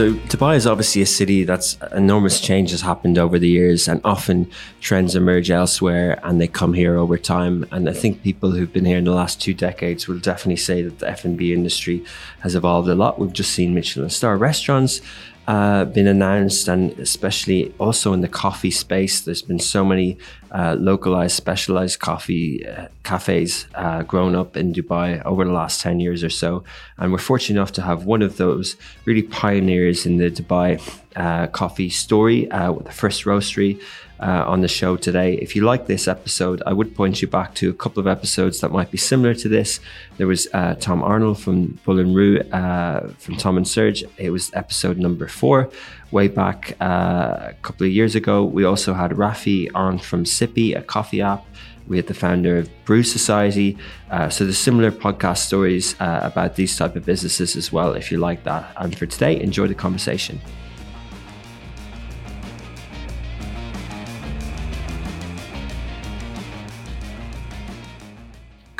So Dubai is obviously a city that's enormous change has happened over the years, and often trends emerge elsewhere and they come here over time. And I think people who've been here in the last two decades will definitely say that the F and B industry has evolved a lot. We've just seen Michelin star restaurants uh, been announced, and especially also in the coffee space, there's been so many uh, localized, specialized coffee uh, cafes uh, grown up in Dubai over the last 10 years or so. And we're fortunate enough to have one of those really pioneers in the Dubai uh, coffee story, uh, with the first roastery uh, on the show today. If you like this episode, I would point you back to a couple of episodes that might be similar to this. There was uh, Tom Arnold from Bull and Roo, uh, from Tom and Serg. It was episode number four, way back uh, a couple of years ago. We also had Rafi on from Sippy, a coffee app. We had the founder of Brew Society. Uh, so there's similar podcast stories uh, about these type of businesses as well, if you like that. And for today, enjoy the conversation.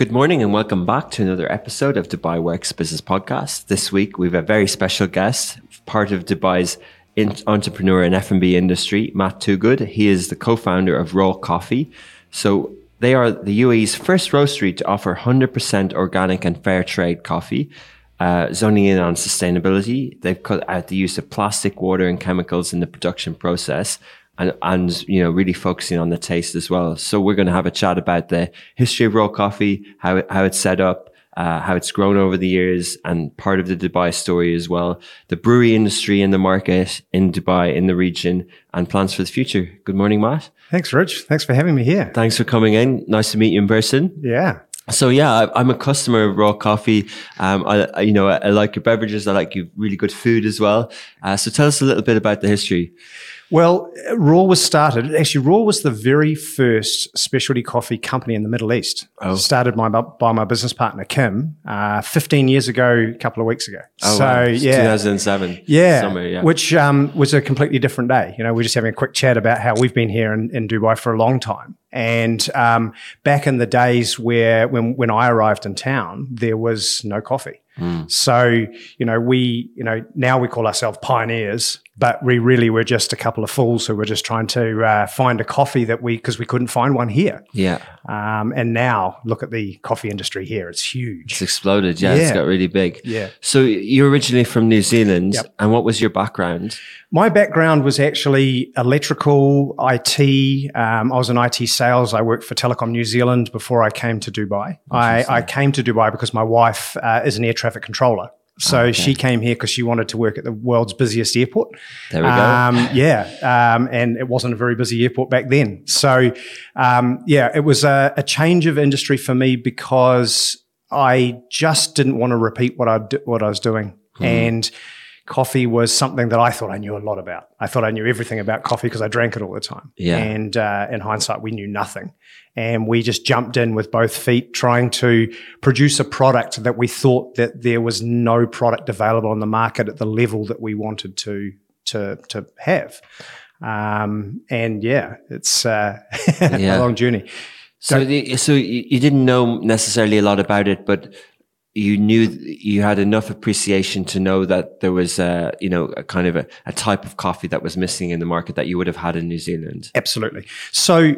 Good morning and welcome back to another episode of Dubai Works Business Podcast. This week we have a very special guest, part of Dubai's entrepreneur and F&B industry, Matt Toogood. He is the co-founder of Raw Coffee. So they are the UAE's first roastery to offer 100% organic and fair trade coffee. Uh, zoning in on sustainability, they've cut out the use of plastic, water, and chemicals in the production process and, and you know really focusing on the taste as well. So we're going to have a chat about the history of raw coffee, how it, how it's set up, uh, how it's grown over the years, and part of the Dubai story as well. The brewery industry in the market in Dubai, in the region, and plans for the future. Good morning, Matt. Thanks, Rich. Thanks for having me here. Thanks for coming in. Nice to meet you in person. Yeah. So yeah, I, am a customer of raw coffee. Um, I, I, you know, I, I, like your beverages. I like your really good food as well. Uh, so tell us a little bit about the history. Well, Raw was started. Actually, Raw was the very first specialty coffee company in the Middle East. Oh. Started by, by my business partner Kim uh, 15 years ago, a couple of weeks ago. Oh, so wow. yeah, 2007. Yeah, summer, yeah. which um, was a completely different day. You know, we're just having a quick chat about how we've been here in, in Dubai for a long time. And um, back in the days where when when I arrived in town, there was no coffee. Mm. So, you know, we, you know, now we call ourselves pioneers, but we really were just a couple of fools who were just trying to uh, find a coffee that we, because we couldn't find one here. Yeah. Um, and now look at the coffee industry here. It's huge. It's exploded. Yeah, yeah. It's got really big. Yeah. So you're originally from New Zealand. Yep. And what was your background? My background was actually electrical, IT. Um, I was in IT sales. I worked for Telecom New Zealand before I came to Dubai. I, I, came to Dubai because my wife uh, is an air traffic controller. So okay. she came here because she wanted to work at the world's busiest airport. There we go. Um, yeah, um, and it wasn't a very busy airport back then. So um, yeah, it was a, a, change of industry for me because I just didn't want to repeat what I what I was doing, hmm. and coffee was something that I thought I knew a lot about. I thought I knew everything about coffee because I drank it all the time. Yeah. And uh, in hindsight, we knew nothing. And we just jumped in with both feet, trying to produce a product that we thought that there was no product available on the market at the level that we wanted to to to have. Um, and yeah, it's uh, yeah. a long journey. So, the, so you didn't know necessarily a lot about it, but you knew you had enough appreciation to know that there was a you know a kind of a, a, type of coffee that was missing in the market that you would have had in New Zealand. Absolutely. So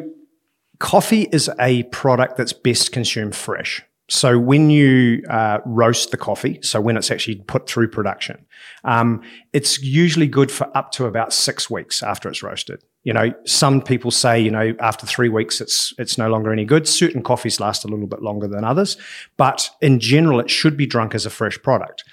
coffee is a product that's best consumed fresh. So when you uh, roast the coffee, so when it's actually put through production, um, it's usually good for up to about six weeks after it's roasted. You know, some people say, you know, after three weeks, it's it's no longer any good. Certain coffees last a little bit longer than others, but in general, it should be drunk as a fresh product.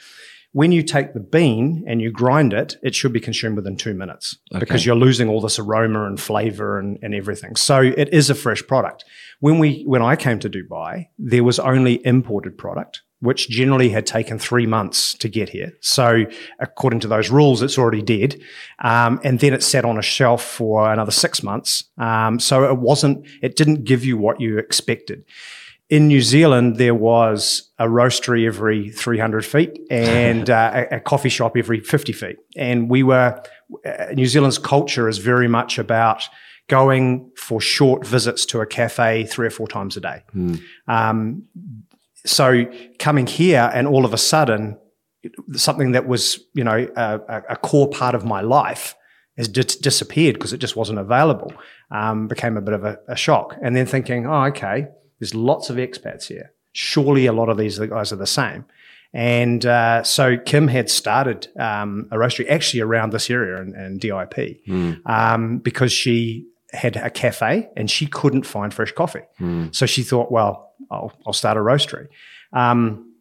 When you take the bean and you grind it, it should be consumed within two minutes okay. because you're losing all this aroma and flavor and, and everything. So it is a fresh product. When we when I came to Dubai, there was only imported product which generally had taken three months to get here. So, according to those rules, it's already dead. Um, and then it sat on a shelf for another six months. Um, so it wasn't, it didn't give you what you expected in New Zealand, there was a roastery every 300 feet and uh, a, a, coffee shop every 50 feet. And we were, uh, New Zealand's culture is very much about going for short visits to a cafe three or four times a day. Mm. Um, so coming here and all of a sudden, something that was, you know, a, a core part of my life has dis- disappeared because it just wasn't available. Um, became a bit of a, a shock. And then thinking, oh, okay there's lots of expats here. Surely a lot of these guys are the same. And uh, so Kim had started um, a roastery actually around this area in, in DIP mm. um, because she had a cafe and she couldn't find fresh coffee. Mm. So she thought, well, I'll, I'll start a roastery. Um,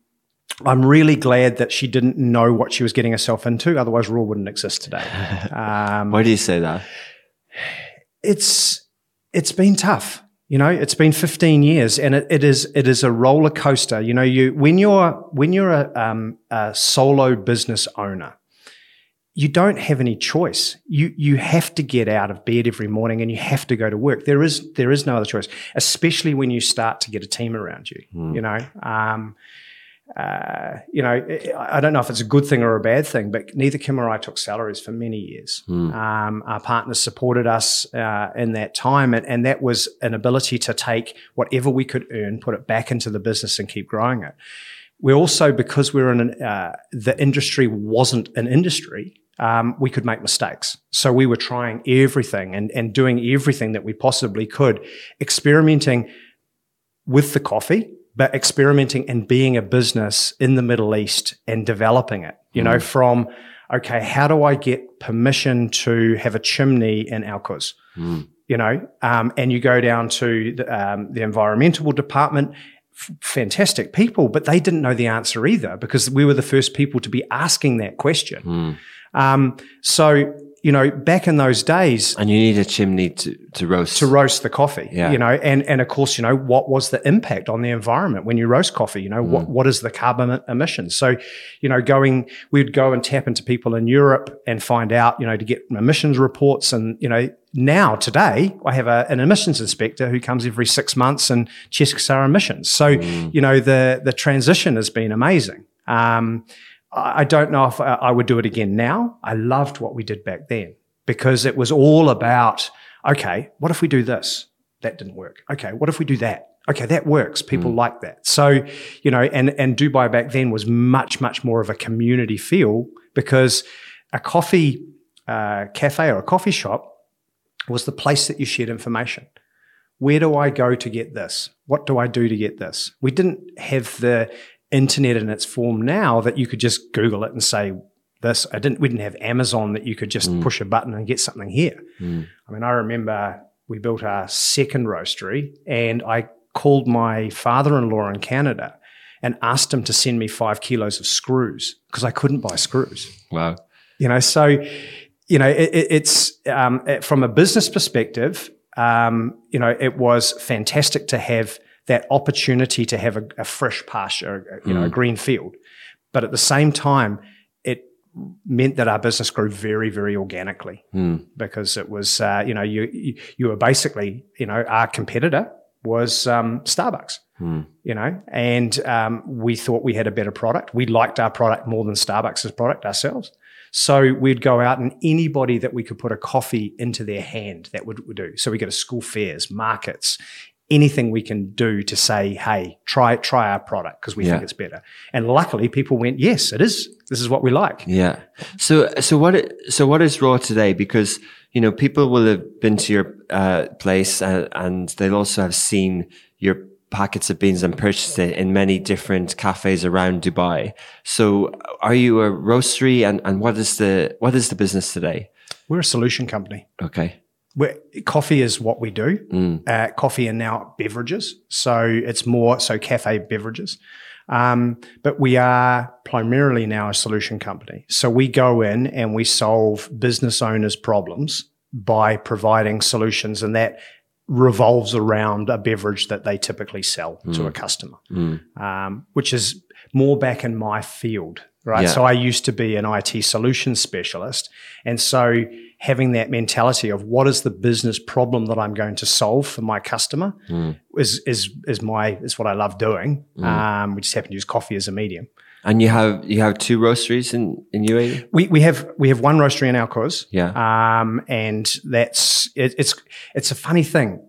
I'm really glad that she didn't know what she was getting herself into. Otherwise, Raw wouldn't exist today. Um, Why do you say that? It's it's been tough. You know, it's been 15 years, and it, it is it is a roller coaster. You know, you when you're when you're a, um, a solo business owner, you don't have any choice. You you have to get out of bed every morning and you have to go to work. There is there is no other choice, especially when you start to get a team around you. Mm. You know, um, uh, you know, I don't know if it's a good thing or a bad thing, but neither Kim or I took salaries for many years. Mm. Um, our partners supported us uh, in that time, and, and, that was an ability to take whatever we could earn, put it back into the business, and keep growing it. We also, because we are in an, uh, the industry wasn't an industry, um, we could make mistakes. So we were trying everything and, and doing everything that we possibly could, experimenting with the coffee but experimenting and being a business in the Middle East and developing it, you mm. know, from, okay, how do I get permission to have a chimney in Al Quoz? Mm. You know, um, and you go down to the, um, the environmental department, fantastic people, but they didn't know the answer either because we were the first people to be asking that question. Mm. Um, so you know, back in those days. And you need a chimney to, to roast. To roast the coffee. Yeah. You know, and, and of course, you know, what was the impact on the environment when you roast coffee? You know, mm. what, what is the carbon emissions? So, you know, going, we'd go and tap into people in Europe and find out, you know, to get emissions reports. And, you know, now today I have a, an emissions inspector who comes every six months and checks our emissions. So, mm. you know, the, the transition has been amazing. Um, I don't know if I would do it again now. I loved what we did back then because it was all about, okay, what if we do this? That didn't work. Okay, what if we do that? Okay, that works. People mm. like that. So, you know, and, and Dubai back then was much, much more of a community feel because a coffee uh, cafe or a coffee shop was the place that you shared information. Where do I go to get this? What do I do to get this? We didn't have the internet in its form now that you could just Google it and say this. I didn't. We didn't have Amazon that you could just mm. push a button and get something here. Mm. I mean, I remember we built our second roastery, and I called my father-in-law in Canada and asked him to send me five kilos of screws because I couldn't buy screws. Wow. You know, so you know, it, it's um, it, from a business perspective. Um, you know, it was fantastic to have that opportunity to have a, a fresh pasture, you know, mm. a green field. But at the same time, it meant that our business grew very, very organically mm. because it was, uh, you know, you, you, you were basically, you know, our competitor was um, Starbucks. Mm. You know, and um, we thought we had a better product. We liked our product more than Starbucks' product ourselves. So we'd go out and anybody that we could put a coffee into their hand that would, would do. So we go to school fairs, markets, anything we can do to say, hey, try try our product because we yeah. think it's better. And luckily, people went, yes, it is. This is what we like. Yeah. So so what so what is raw today? Because you know people will have been to your uh, place and, uh, and they'll also have seen your packets of beans and purchased it in many different cafes around Dubai. So are you a roastery and, and what is the what is the business today? We're a solution company. Okay. We're, coffee is what we do. Mm. Uh, coffee and now beverages. So it's more so cafe beverages. Um, but we are primarily now a solution company. So we go in and we solve business owners' problems by providing solutions, and that revolves around a beverage that they typically sell mm. to a customer, mm. um, which is more back in my field right? Yeah. So I used to be an IT solutions specialist. And so having that mentality of what is the business problem that I'm going to solve for my customer is, is, is my, is what I love doing. Um, we just happen to use coffee as a medium. And you have you have two roasteries in in UAE. We, we have we have one roastery in Al Quoz. Yeah. Um, and that's it, it's it's a funny thing.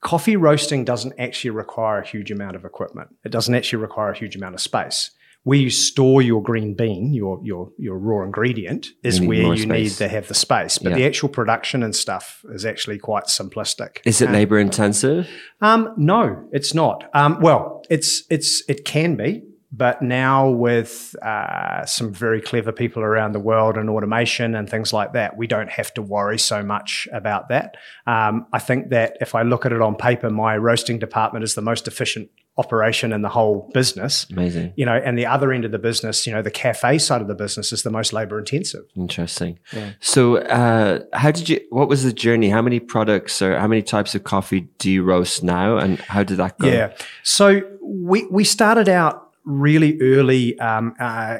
Coffee roasting doesn't actually require a huge amount of equipment. It doesn't actually require a huge amount of space. Where you store your green bean, your your your raw ingredient, is You where you need to have the space. But Yeah. the actual production and stuff is actually quite simplistic. Is it labor intensive? Um, no, it's not. Um, well, it's it's it can be, but now with uh, some very clever people around the world and automation and things like that, we don't have to worry so much about that. Um, I think that if I look at it on paper, my roasting department is the most efficient operation and the whole business. Amazing. You know, and the other end of the business, you know, the cafe side of the business is the most labor intensive. Interesting. So, uh, how did you? What was the journey? How many products or how many types of coffee do you roast now, and how did that go? Yeah. So we we started out really early, um, uh,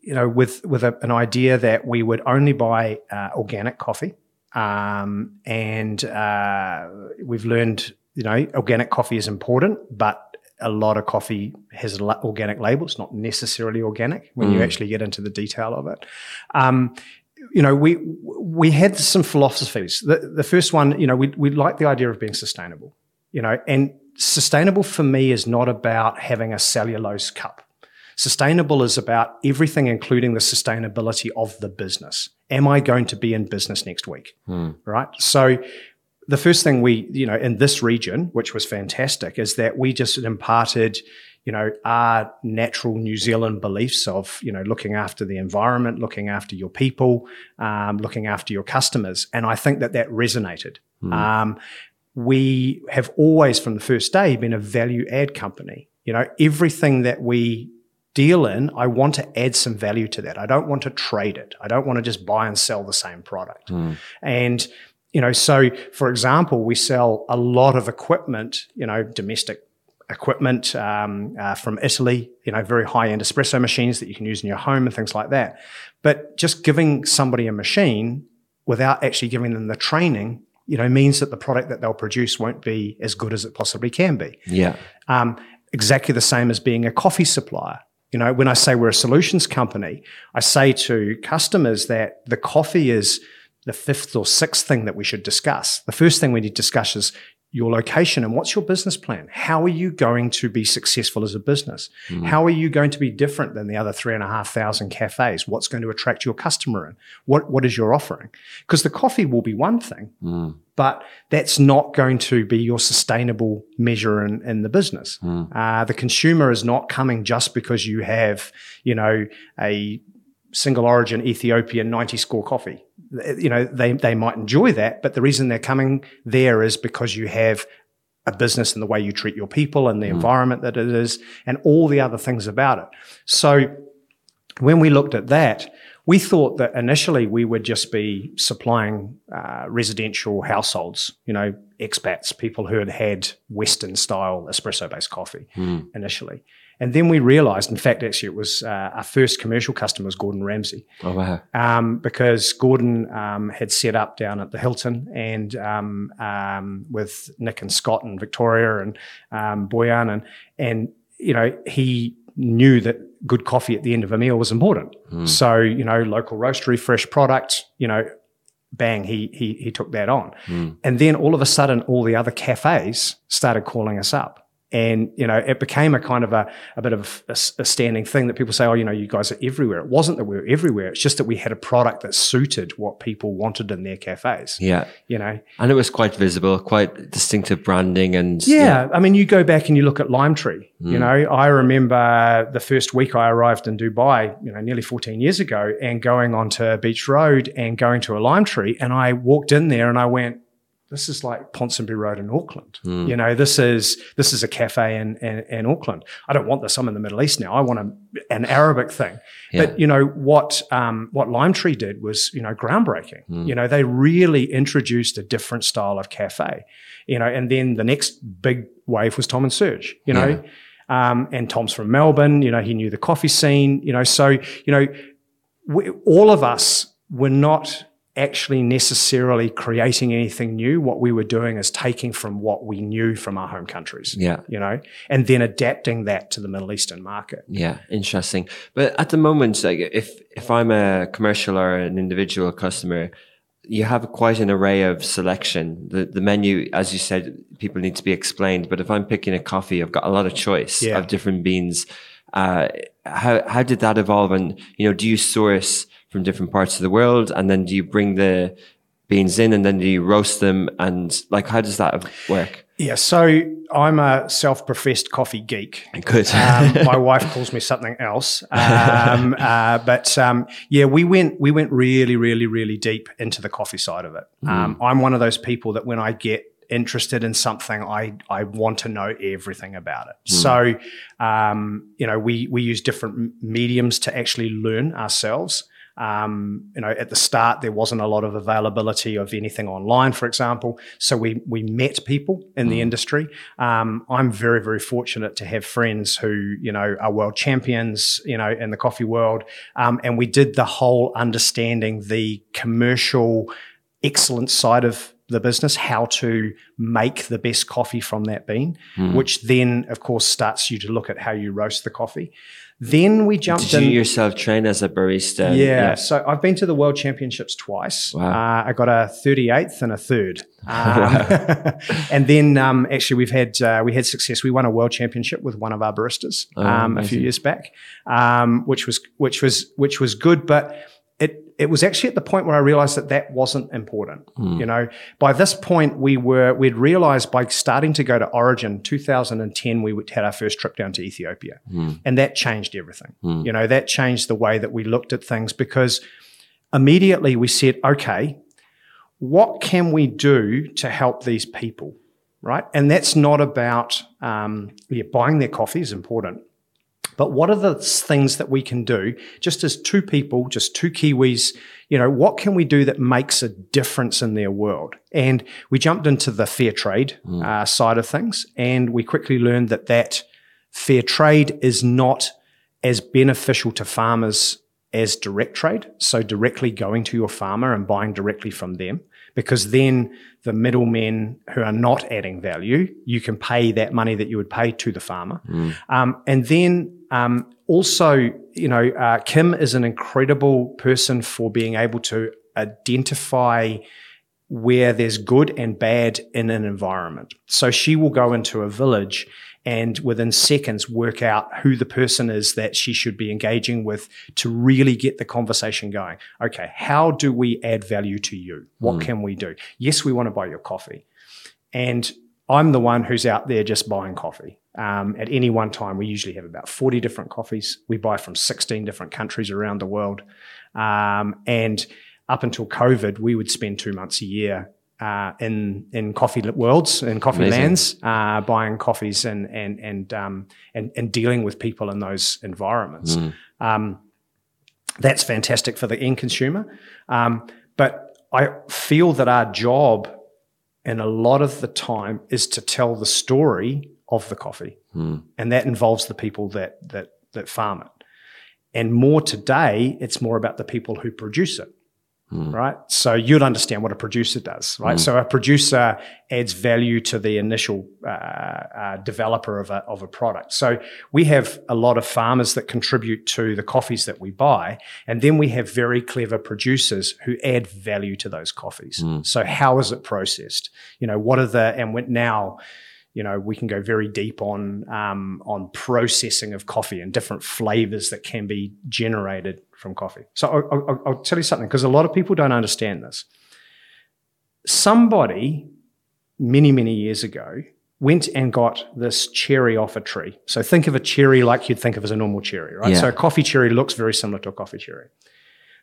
you know, with with a, an idea that we would only buy uh, organic coffee, um, and uh, we've learned, you know, organic coffee is important, but a lot of coffee has organic labels, not necessarily organic when you actually get into the detail of it. Um, you know, we we had some philosophies. The, the first one, you know, we we like the idea of being sustainable. You know, and sustainable for me is not about having a cellulose cup. Sustainable is about everything, including the sustainability of the business. Am I going to be in business next week? Right. So the first thing we, you know, in this region, which was fantastic, is that we just imparted, you know, our natural New Zealand beliefs of, you know, looking after the environment, looking after your people, um, looking after your customers. And I think that that resonated. Um, we have always, from the first day, been a value add company. You know, everything that we deal in, I want to add some value to that. I don't want to trade it. I don't want to just buy and sell the same product. And, you know, so for example, we sell a lot of equipment, you know, domestic equipment um, uh, from Italy, you know, very high end espresso machines that you can use in your home and things like that. But just giving somebody a machine without actually giving them the training, you know, means that the product that they'll produce won't be as good as it possibly can be. Yeah. Um, exactly the same as being a coffee supplier. You know, when I say we're a solutions company, I say to customers that the coffee is the fifth or sixth thing that we should discuss. The first thing we need to discuss is your location and what's your business plan? How are you going to be successful as a business? Mm. How are you going to be different than the other three and a half thousand cafes? What's going to attract your customer in? What, what is your offering? Because the coffee will be one thing, mm. but that's not going to be your sustainable measure in, in the business. Mm. Uh, the consumer is not coming just because you have, you know, a single origin Ethiopian 90 score coffee. You know, they, they might enjoy that, but the reason they're coming there is because you have a business and the way you treat your people and the environment that it is and all the other things about it. So when we looked at that, we thought that initially we would just be supplying uh, residential households, you know, expats, people who had had Western style espresso based coffee initially. And then we realized, in fact, actually, it was uh, our first commercial customer was Gordon Ramsay Oh wow. um, because Gordon um, had set up down at the Hilton and um, um, with Nick and Scott and Victoria and um, Boyan and and you know he knew that good coffee at the end of a meal was important. So you know local roastery, fresh product, you know. Bang! He he he took that on, and then all of a sudden, all the other cafes started calling us up, and you know it became a kind of a, a bit of a standing thing that people say, oh, you know, you guys are everywhere. It wasn't that we were everywhere. It's just that we had a product that suited what people wanted in their cafes. Yeah. You know, And it was quite visible, quite distinctive branding, and yeah, I mean, you go back and you look at Lime Tree. You mm. know, I remember the first week I arrived in Dubai, you know, nearly 14 years ago, and going onto Beach Road and going to a Lime Tree, and I walked in there and I went, "This is like Ponsonby Road in Auckland. You know, this is this is a cafe in, in in Auckland. I don't want this. I'm in the Middle East now. I want a, an Arabic thing." But you know what um, what Lime Tree did was you know groundbreaking. You know, they really introduced a different style of cafe. You know, and then the next big wave was Tom and Serg. You know. Um, and Tom's from Melbourne. You know, he knew the coffee scene. You know, so you know, we, all of us were not actually necessarily creating anything new. What we were doing is taking from what we knew from our home countries. Yeah. You know, and then adapting that to the Middle Eastern market. Yeah, interesting. But at the moment, like if if I'm a commercial or an individual customer, you have quite an array of selection. The the menu, as you said, people need to be explained. But if I'm picking a coffee, I've got a lot of choice Yeah. of different beans. Uh, how how did that evolve? And you know, do you source from different parts of the world, and then do you bring the beans in, and then do you roast them, and like how does that work? Yeah. So I'm a self-professed coffee geek. Good. Um, my wife calls me something else, um, uh, but um, yeah, we went we went really, really, really deep into the coffee side of it. Um, I'm one of those people that when I get interested in something, I I want to know everything about it. So, um, you know, we we use different mediums to actually learn ourselves. Um, you know, at the start there wasn't a lot of availability of anything online, for example. So we we met people in the industry. Um, I'm very very fortunate to have friends who you know are world champions, you know, in the coffee world, um, and we did the whole understanding the commercial excellence side of the business, how to make the best coffee from that bean, which then of course starts you to look at how you roast the coffee. Then we jumped Did you in. yourself train as a barista? Yeah, so I've been to the World Championships twice. Wow. Uh, I got a 38th and a third, um, and then um, actually we've had uh, we had success. We won a World Championship with one of our baristas Oh, um, a few years back, um, which was which was which was good, but. It, was actually at the point where I realized that that wasn't important. Hmm. You know, by this point we were we'd realized by starting to go to Origin 2010 we would- had our first trip down to Ethiopia, Hmm. and that changed everything. You know, that changed the way that we looked at things because immediately we said, okay, what can we do to help these people? Right. And that's not about, um, yeah, buying their coffee is important. But what are the things that we can do just as two people, just two Kiwis? You know, what can we do that makes a difference in their world? And we jumped into the fair trade uh, side of things, and we quickly learned that that fair trade is not as beneficial to farmers as direct trade. So directly going to your farmer and buying directly from them, because then the middlemen who are not adding value, you can pay that money that you would pay to the farmer. Um, and then um, also, you know, uh, Kim is an incredible person for being able to identify where there's good and bad in an environment. So she will go into a village and within seconds work out who the person is that she should be engaging with to really get the conversation going. Okay, how do we add value to you? What can we do? Yes, we want to buy your coffee. And I'm the one who's out there just buying coffee. Um, at any one time, we usually have about 40 different coffees. We buy from 16 different countries around the world. Um, and up until COVID, we would spend two months a year uh, in in coffee worlds in coffee Amazing. lands, uh, buying coffees and and and um, and and dealing with people in those environments. Um, that's fantastic for the end consumer, um, but I feel that our job, and a lot of the time, is to tell the story of the coffee, and that involves the people that that that farm it. And more today, it's more about the people who produce it right? So you'd understand what a producer does, right? So a producer adds value to the initial uh, uh, developer of a, of a product. So we have a lot of farmers that contribute to the coffees that we buy, and then we have very clever producers who add value to those coffees. So how is it processed? You know, what are the and now you know, we can go very deep on um, on processing of coffee and different flavors that can be generated from coffee. So I'll, I'll, I'll tell you something because a lot of people don't understand this. Somebody many many years ago went and got this cherry off a tree. So think of a cherry like you'd think of as a normal cherry, right? Yeah. So a coffee cherry looks very similar to a coffee cherry.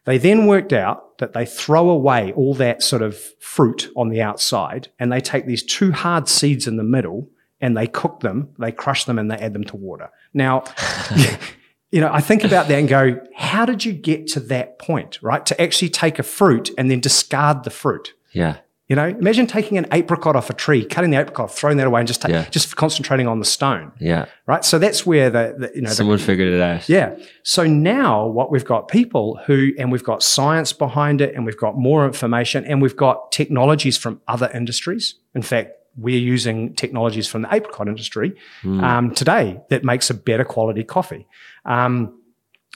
They then worked out that they throw away all that sort of fruit on the outside and they take these two hard seeds in the middle and they cook them, they crush them and they add them to water. Now, you know, I think about that and go, how did you get to that point, right? To actually take a fruit and then discard the fruit. Yeah. You know, imagine taking an apricot off a tree, cutting the apricot, throwing that away, and just ta- Yeah. just concentrating on the stone. Yeah. Right. So that's where the, the you know the, Someone figured it out. yeah. So now what we've got people who, and we've got science behind it, and we've got more information, and we've got technologies from other industries. In fact, we're using technologies from the apricot industry um, today that makes a better quality coffee. Um,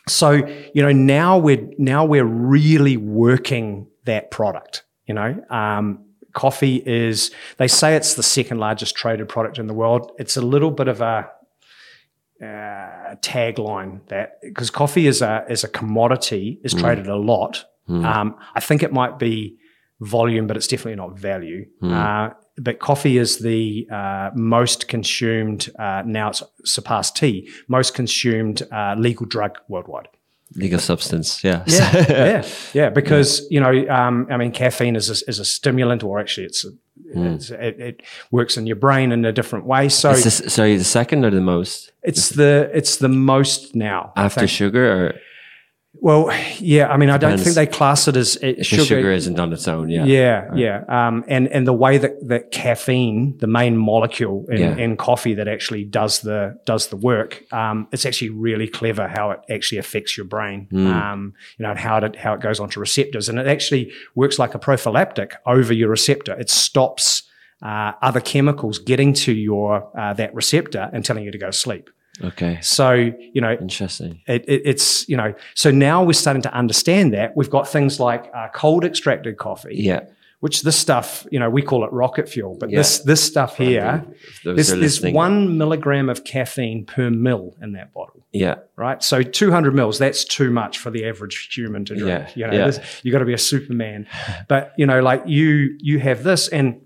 so you know now we're now we're really working that product. You know, um, coffee is they say it's the second largest traded product in the world. It's a little bit of a uh, tagline that because coffee is a is a commodity is traded a lot. Um, I think it might be volume, but it's definitely not value. Uh, but coffee is the uh, most consumed uh, now it's surpassed tea most consumed uh, legal drug worldwide. Legal substance. Yeah. Yeah, yeah, yeah. Because you know, um, I mean, caffeine is a, is a stimulant, or actually, it's, a, it's it, it works in your brain in a different way. So It's the, sorry, the second or the most it's the it's the most now after sugar, or Well, yeah. I mean, I don't think they class it as it, sugar, sugar isn't on its own. Yeah. Yeah, yeah. Um, and and the way that, that caffeine, the main molecule in, Yeah. in coffee that actually does the does the work, um, it's actually really clever how it actually affects your brain. Hmm. Um, you know, and how it how it goes onto receptors, and it actually works like a prophylactic over your receptor. It stops uh, other chemicals getting to your uh, that receptor and telling you to go to sleep. Okay. So you know, Interesting. it, it, it's you know so now we're starting to understand that we've got things like uh, cold extracted coffee Yeah. which this stuff you know we call it rocket fuel but Yeah. this this stuff here there's, there's one milligram of caffeine per mil in that bottle Yeah. right so 200 mils that's too much for the average human to drink Yeah, you know yeah. this- you got to be a superman but you know like you you have this and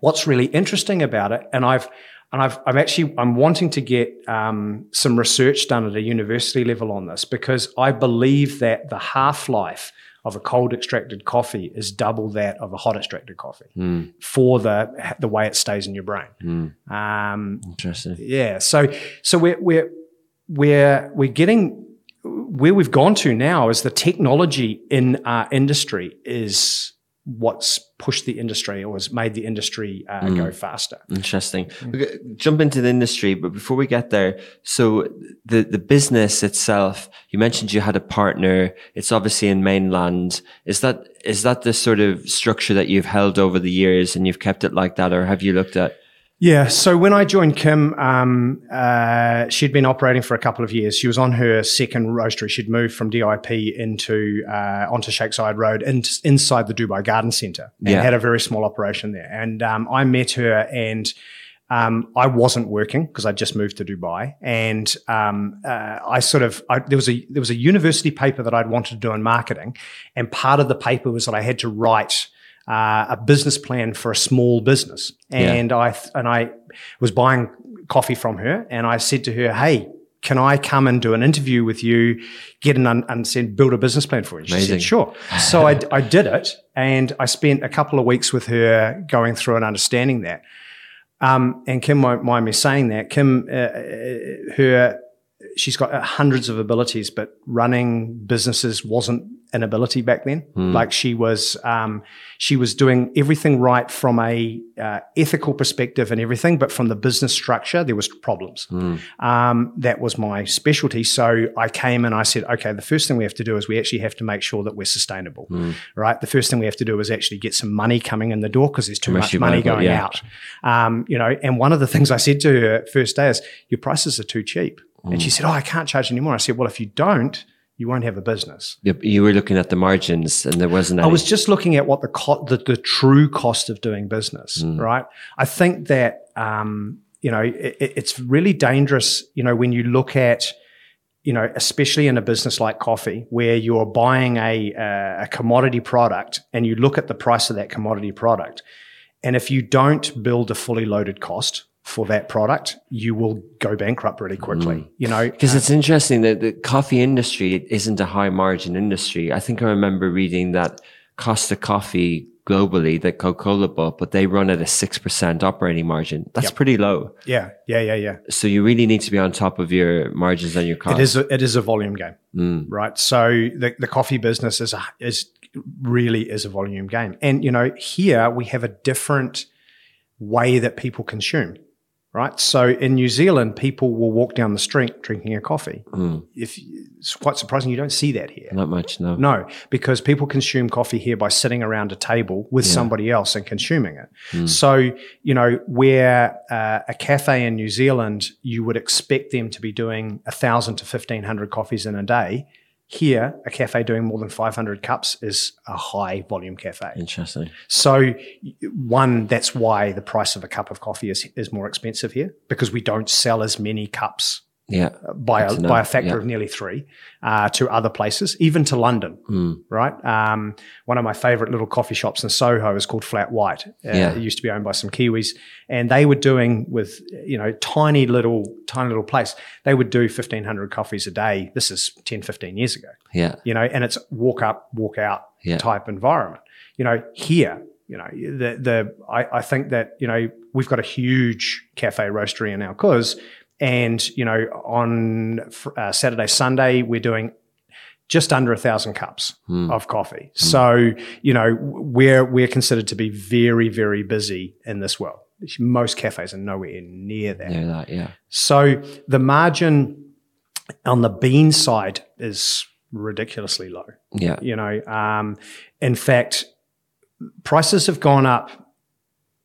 what's really interesting about it and i've and I've, I'm actually I'm wanting to get um, some research done at a university level on this because I believe that the half life of a cold extracted coffee is double that of a hot extracted coffee Hmm. for the the way it stays in your brain. Hmm. Um, Interesting. yeah, so so we're we're we're we're getting where we've gone to now is the technology in our industry is what's pushed the industry or has made the industry uh, go faster. Interesting. Okay, Jump into the industry, but before we get there, so the the business itself, you mentioned you had a partner. It's obviously in mainland. Is that is that the sort of structure that you've held over the years, and you've kept it like that, or have you looked at? Yeah. So when I joined Kim, um, uh, she'd been operating for a couple of years. She was on her second roastery. She'd moved from DIP into uh, onto Sheikh Zayed Road in, inside the Dubai Garden Centre and Yeah. had a very small operation there. And um, I met her and. Um, I wasn't working because I just moved to Dubai, and um, uh, I sort of I, there was a there was a university paper that I'd wanted to do in marketing, and part of the paper was that I had to write uh, a business plan for a small business, Yeah. and I and I was buying coffee from her, and I said to her, "Hey, can I come and do an interview with you, get an un- and build a business plan for you?" She Amazing. said, "Sure." So I, I did it, and I spent a couple of weeks with her going through and understanding that. Um, and Kim won't mind me saying that. Kim, uh, uh, her, she's got uh, hundreds of abilities, but running businesses wasn't an ability back then. Like she was, um, she was doing everything right from a uh, ethical perspective and everything, but from the business structure, there was problems. Um, that was my specialty. So I came and I said, okay, the first thing we have to do is we actually have to make sure that we're sustainable, right? The first thing we have to do is actually get some money coming in the door because there's too much money going yeah. out. Um, you know, and one of the things I said to her first day is, your prices are too cheap. And she said, oh, I can't charge anymore. I said, well, if you don't, you won't have a business. You you were looking at the margins, and there wasn't. I was just looking at what the, co- the the true cost of doing business, right? I think that um, you know it, it's really dangerous. You know when you look at you know especially in a business like coffee, where you're buying a a commodity product and you look at the price of that commodity product, and if you don't build a fully loaded cost for that product, you will go bankrupt really quickly. You know, Because it's interesting that the coffee industry isn't a high margin industry. I think I remember reading that Costa Coffee globally, the Coca-Cola bought, but they run at a 6% operating margin. That's pretty low. yeah, yeah, yeah, yeah. So you really need to be on top of your margins and your costs. It is a, it is a volume game, Mm. right? So the, the coffee business is a, is really is a volume game. And you know, here we have a different way that people consume right? So in New Zealand, people will walk down the street drinking a coffee. Mm. If it's quite surprising, you don't see that here. Not much, no. No, because people consume coffee here by sitting around a table with Yeah. somebody else and consuming it. Mm. So you know, where uh, a cafe in New Zealand, you would expect them to be doing a thousand to fifteen hundred coffees in a day. Here, a cafe doing more than 500 cups is a high volume cafe. Interesting. So, one, that's why the price of a cup of coffee is, is more expensive here because we don't sell as many cups Yeah. by a, by a factor Yeah. of nearly three uh, to other places, even to London, Mm. right? Um, one of my favorite little coffee shops in Soho is called Flat White. Uh, Yeah. It used to be owned by some Kiwis, and they were doing with you know tiny little tiny little place. They would do fifteen hundred coffees a day. This is 10, 15 years ago Yeah. you know, and it's walk up, walk out Yeah. type environment. You know, here, you know, the the I, I think that you know we've got a huge cafe roastery in Al Quoz, and you know on uh, Saturday Sunday we're doing just under a thousand cups Mm. of coffee. So you know we're we're considered to be very very busy in this world. Most cafes are nowhere near that. Near that, yeah. So the margin on the bean side is ridiculously low. Yeah. You know, um, in fact, prices have gone up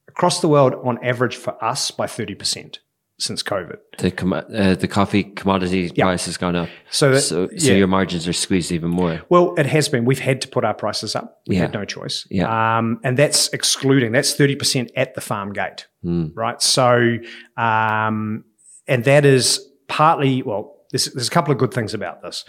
across the world on average for us by 30% since COVID. The com- uh, the coffee commodity Yeah. price has gone up. So, that, So, so yeah. your margins are squeezed even more. Well, it has been. We've had to put our prices up. We Yeah. had no choice. Yeah. Um, and that's excluding, that's 30% at the farm gate. Mm. right? So, um, and that is partly, well, there's, there's a couple of good things about this.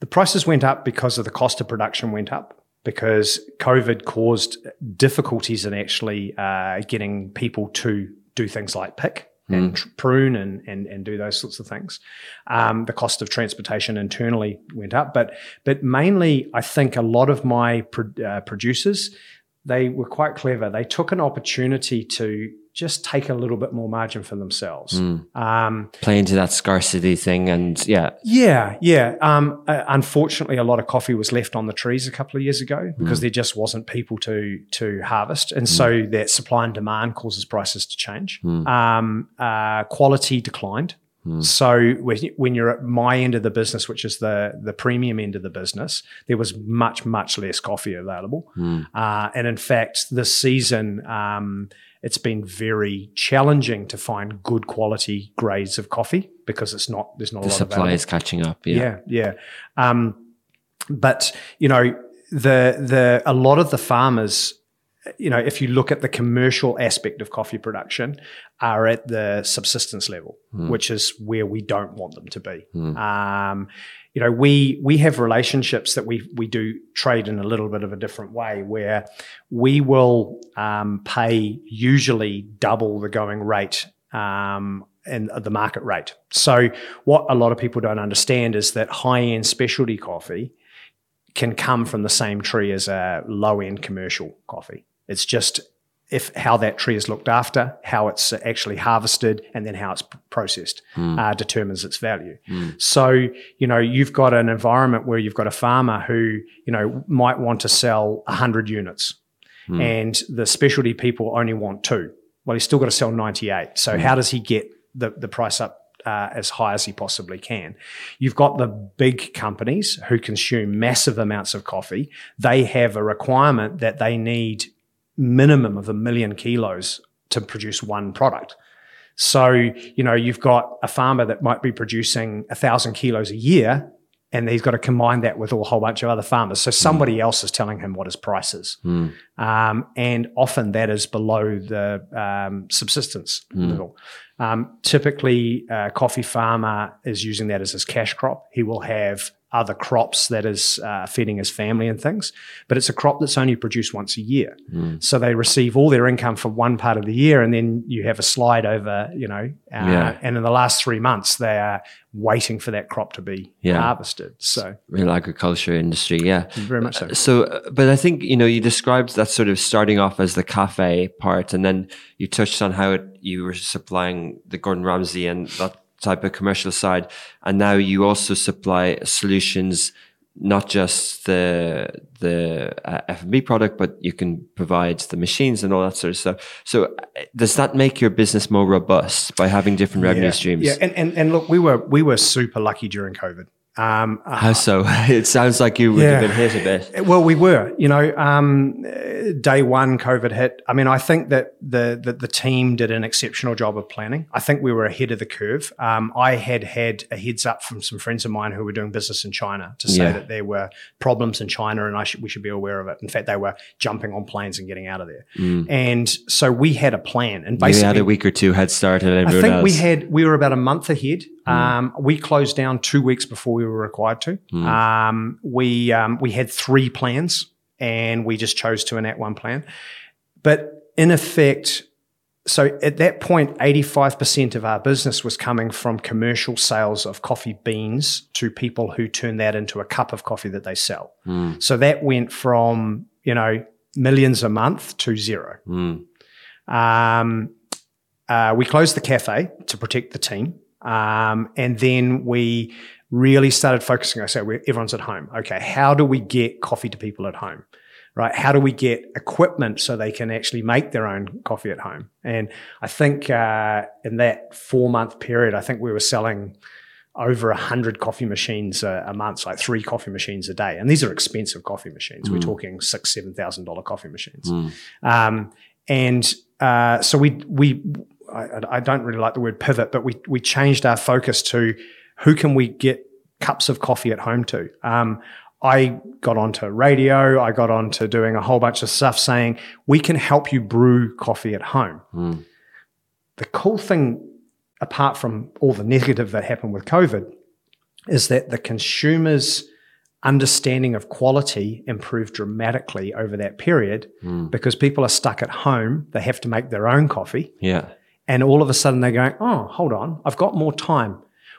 The prices went up because of the cost of production went up because COVID caused difficulties in actually uh, getting people to do things like pick. And tr- prune and, and and do those sorts of things. Um, the cost of transportation internally went up, but but mainly I think a lot of my pro- uh, producers they were quite clever. They took an opportunity to just take a little bit more margin for themselves. Mm. Um, Play into that scarcity thing, and yeah, yeah, yeah. Um, uh, unfortunately, a lot of coffee was left on the trees a couple of years ago because Mm. there just wasn't people to to harvest, and so that supply and demand causes prices to change. Mm. Um, uh, quality declined. Mm. So when, when you're at my end of the business, which is the the premium end of the business, there was much much less coffee available. Mm. Uh, and in fact, this season, um, it's been very challenging to find good quality grades of coffee because it's not there's not the a lot supply is catching up. Yeah. Yeah, yeah. Um, but you know, the the a lot of the farmers, you know, if you look at the commercial aspect of coffee production, are at the subsistence level, which is where we don't want them to be. Um, you know, we we have relationships that we we do trade in a little bit of a different way, where we will um, pay usually double the going rate um, and the market rate. So what a lot of people don't understand is that high end specialty coffee can come from the same tree as a low end commercial coffee. It's just if how that tree is looked after, how it's actually harvested, and then how it's processed uh, determines its value. So you know you've got an environment where you've got a farmer who you know might want to sell hundred units, and the specialty people only want two. Well, he's still got to sell ninety eight. So how does he get the the price up? Uh, as high as he possibly can. You've got the big companies who consume massive amounts of coffee. They have a requirement that they need minimum of a million kilos to produce one product. So, you know, you've got a farmer that might be producing a thousand kilos a year and he's got to combine that with a whole bunch of other farmers. So somebody else is telling him what his price is. Mm. Um, and often that is below the um, subsistence level. Um, typically, a coffee farmer is using that as his cash crop. He will have other crops that is uh, feeding his family and things, but it's a crop that's only produced once a year. So they receive all their income for one part of the year, and then you have a slide over, you know, uh, Yeah. and in the last three months, they are waiting for that crop to be Yeah. harvested. So Real agriculture industry, yeah. very much so. So, uh, but I think you know you described that sort of starting off as the cafe part, and then you touched on how it, you were supplying the Gordon Ramsay and that type of commercial side, and now you also supply solutions not just the the uh, F&B product, but you can provide the machines and all that sort of stuff. So, uh, does that make your business more robust by having different revenue yeah, streams? Yeah, and, and and look, we were we were super lucky during COVID. Um, How so? It sounds like you would have been hit a bit. Well, we were, you know, um, uh, day one, COVID hit. I mean, I think that the, the the team did an exceptional job of planning. I think we were ahead of the curve. Um, I had had a heads up from some friends of mine who were doing business in China to say Yeah. that there were problems in China, and I should, we should be aware of it. In fact, they were jumping on planes and getting out of there. And so we had a plan, and Mm. Basically had a week or two head start I think else. we had we were about a month ahead. Um, we closed down two weeks before we were required to. Um, we um, we had three plans, and we just chose to enact one plan. But in effect, so at that point, eighty five percent of our business was coming from commercial sales of coffee beans to people who turn that into a cup of coffee that they sell. So that went from you know millions a month to zero. Mm. Um, uh, we closed the cafe to protect the team. Um, and then we really started focusing. I said, everyone's at home. Okay, how do we get coffee to people at home? Right? How do we get equipment so they can actually make their own coffee at home? And I think uh, in that four month period, I think we were selling over a hundred coffee machines a, a month, like three coffee machines a day. And these are expensive coffee machines. We're talking six, seven thousand dollar coffee machines. Um, and uh, so we we I, I don't really like the word pivot, but we we changed our focus to who can we get cups of coffee at home to. Um, I got onto radio. I got onto doing a whole bunch of stuff saying we can help you brew coffee at home. The cool thing, apart from all the negative that happened with COVID, is that the consumers' understanding of quality improved dramatically over that period because people are stuck at home. They have to make their own coffee. Yeah. And all of a sudden they're going, oh, hold on, I've got more time.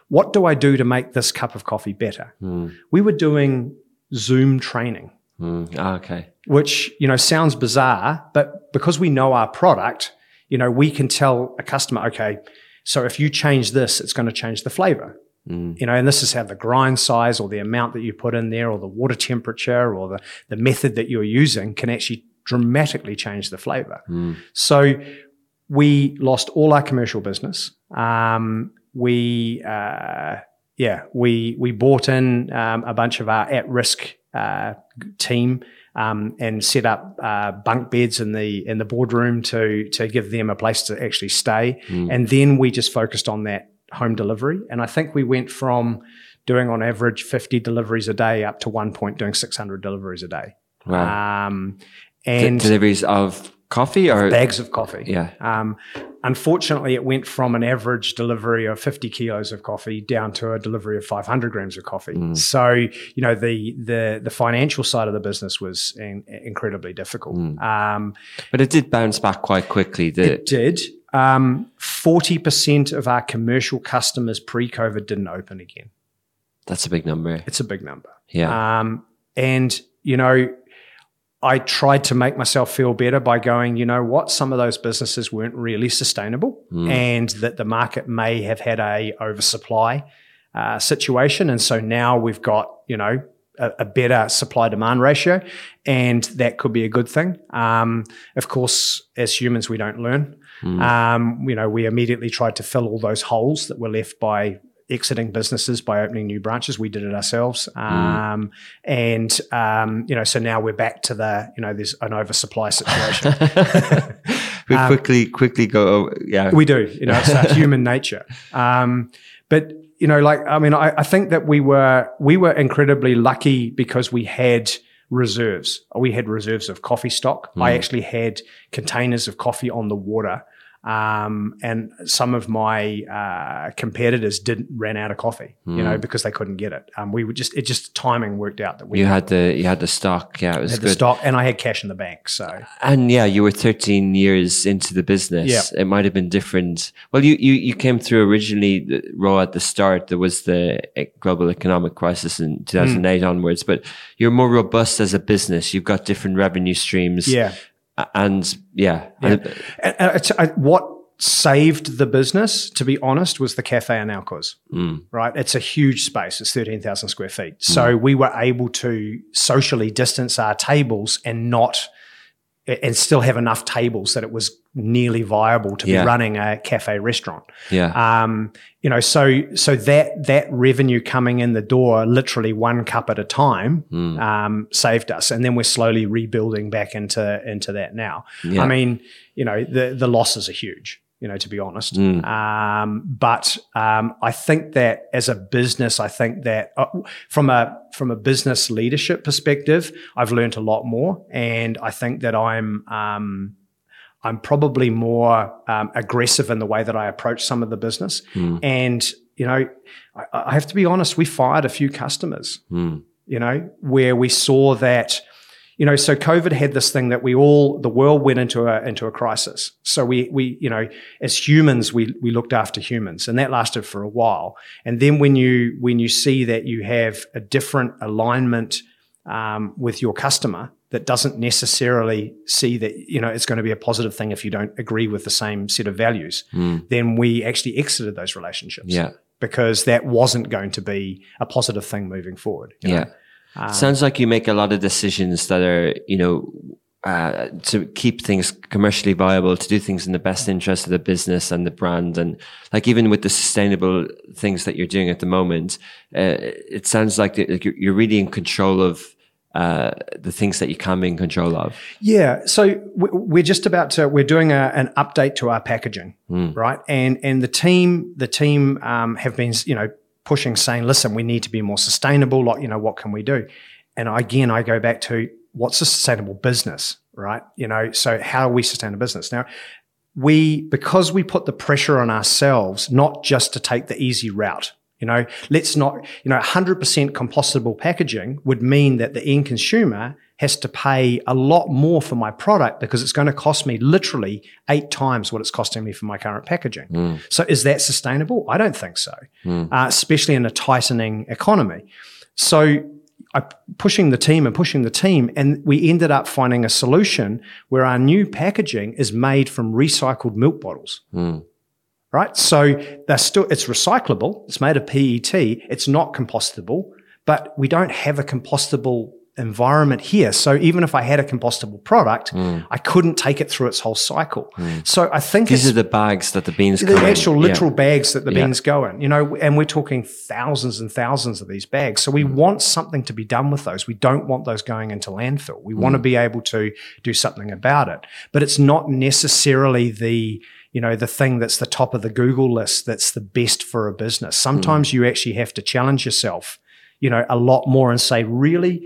What do I do to make this cup of coffee better? Hmm. We were doing Zoom training, Mm. Okay. which, you know, sounds bizarre, but because we know our product, you know, we can tell a customer, okay, so if you change this, it's going to change the flavor. Hmm. You know, and this is how the grind size or the amount that you put in there or the water temperature or the, the method that you're using can actually dramatically change the flavor. Hmm. So we lost all our commercial business. Um, we, uh, yeah, we we bought in um, a bunch of our at-risk uh, team um, and set up uh, bunk beds in the in the boardroom to to give them a place to actually stay. And then we just focused on that home delivery. And I think we went from doing on average 50 deliveries a day up to one point doing 600 deliveries a day. Wow. Um, D- and deliveries of coffee or bags of coffee. Yeah. Um, unfortunately, it went from an average delivery of 50 kilos of coffee down to a delivery of 500 grams of coffee. Mm. So, you know, the the the financial side of the business was in, incredibly difficult. Mm. Um, But it did bounce back quite quickly. The, it did. Um, 40% of our commercial customers pre-COVID didn't open again. that's a big number. It's a big number. Yeah. Um, and, you know, I tried to make myself feel better by going, you know what, some of those businesses weren't really sustainable and that the market may have had a oversupply uh, situation. And so now we've got, you know, a, a better supply demand ratio and that could be a good thing. Um, of course, as humans, we don't learn. Um, you know, we immediately tried to fill all those holes that were left by exiting businesses by opening new branches. We did it ourselves. Um, and, um, you know, so now we're back to the, you know, there's an oversupply situation. we quickly, quickly go. Yeah. we do, you know, it's human nature. Um, but, you know, like, I mean, I, I think that we were, we were incredibly lucky because we had reserves. We had reserves of coffee stock. I actually had containers of coffee on the water. Um, and some of my uh, competitors didn't ran out of coffee, you know, because they couldn't get it. Um, we would just it just timing worked out that we you had the you had the stock. Yeah, it was had good. the stock, and I had cash in the bank. So And yeah, you were 13 years into the business. Yeah. It might have been different. Well, you, you, you came through originally the- raw at the start. There was the global economic crisis in 2008 onwards, but you're more robust as a business. You've got different revenue streams. yeah, And yeah. Yeah. And- And, it's, what saved the business, to be honest, was the cafe in Al Quoz. Mm. Right, it's a huge space. It's thirteen thousand square feet. So we were able to socially distance our tables and not, and still have enough tables that it was nearly viable to Yeah. be running a cafe restaurant. Yeah. Um, you know, so so that that revenue coming in the door, literally one cup at a time, Mm. um, saved us, and then we're slowly rebuilding back into into that now. Yeah. I mean, you know, the the losses are huge. You know, to be honest, Mm. um, but um, I think that as a business, I think that uh, from a from a business leadership perspective, I've learned a lot more, and I think that I'm um, I'm probably more um, aggressive in the way that I approach some of the business. Mm. And, you know, I, I have to be honest, we fired a few customers, Mm. you know, where we saw that, you know, so COVID had this thing that we all, the world went into a, into a crisis. So we, we, you know, as humans, we, we looked after humans and that lasted for a while. And then when you, when you see that you have a different alignment, um, with your customer that doesn't necessarily see that you know it's going to be a positive thing if you don't agree with the same set of values Mm. then we actually exited those relationships Yeah. because that wasn't going to be a positive thing moving forward you know? Um, Sounds like you make a lot of decisions that are, you know, uh, to keep things commercially viable, to do things in the best interest of the business and the brand. And like even with the sustainable things that you're doing at the moment, uh, it sounds like, like you're, really in control of uh, the things that you can be in control of. Yeah, so we- we're just about to we're doing a, an update to our packaging, right? And and the team the team um, have been you know pushing, saying, listen, we need to be more sustainable. Like you know, what can we do? And again, I go back to what's a sustainable business, right? You know, so how we sustain a business now? We because we put the pressure on ourselves not just to take the easy route. You know, let's not, you know, 100% compostable packaging would mean that the end consumer has to pay a lot more for my product because it's going to cost me literally eight times what it's costing me for my current packaging. Hmm. So is that sustainable? I don't think so, hmm. uh, especially in a tightening economy. So I pushing the team and pushing the team, and we ended up finding a solution where our new packaging is made from recycled milk bottles hmm. right? So they're still, it's recyclable. It's made of PET. It's not compostable, but we don't have a compostable environment here. So even if I had a compostable product, I couldn't take it through its whole cycle. So I think These are the bags that the beans the come in. actual Yeah. literal bags that the Yeah. beans go in, you know, and we're talking thousands and thousands of these bags. So we Mm. want something to be done with those. We don't want those going into landfill. We want to Mm. be able to do something about it. But it's not necessarily the, you know, the thing that's the top of the Google list that's the best for a business. Sometimes Mm. you actually have to challenge yourself, you know, a lot more and say, really,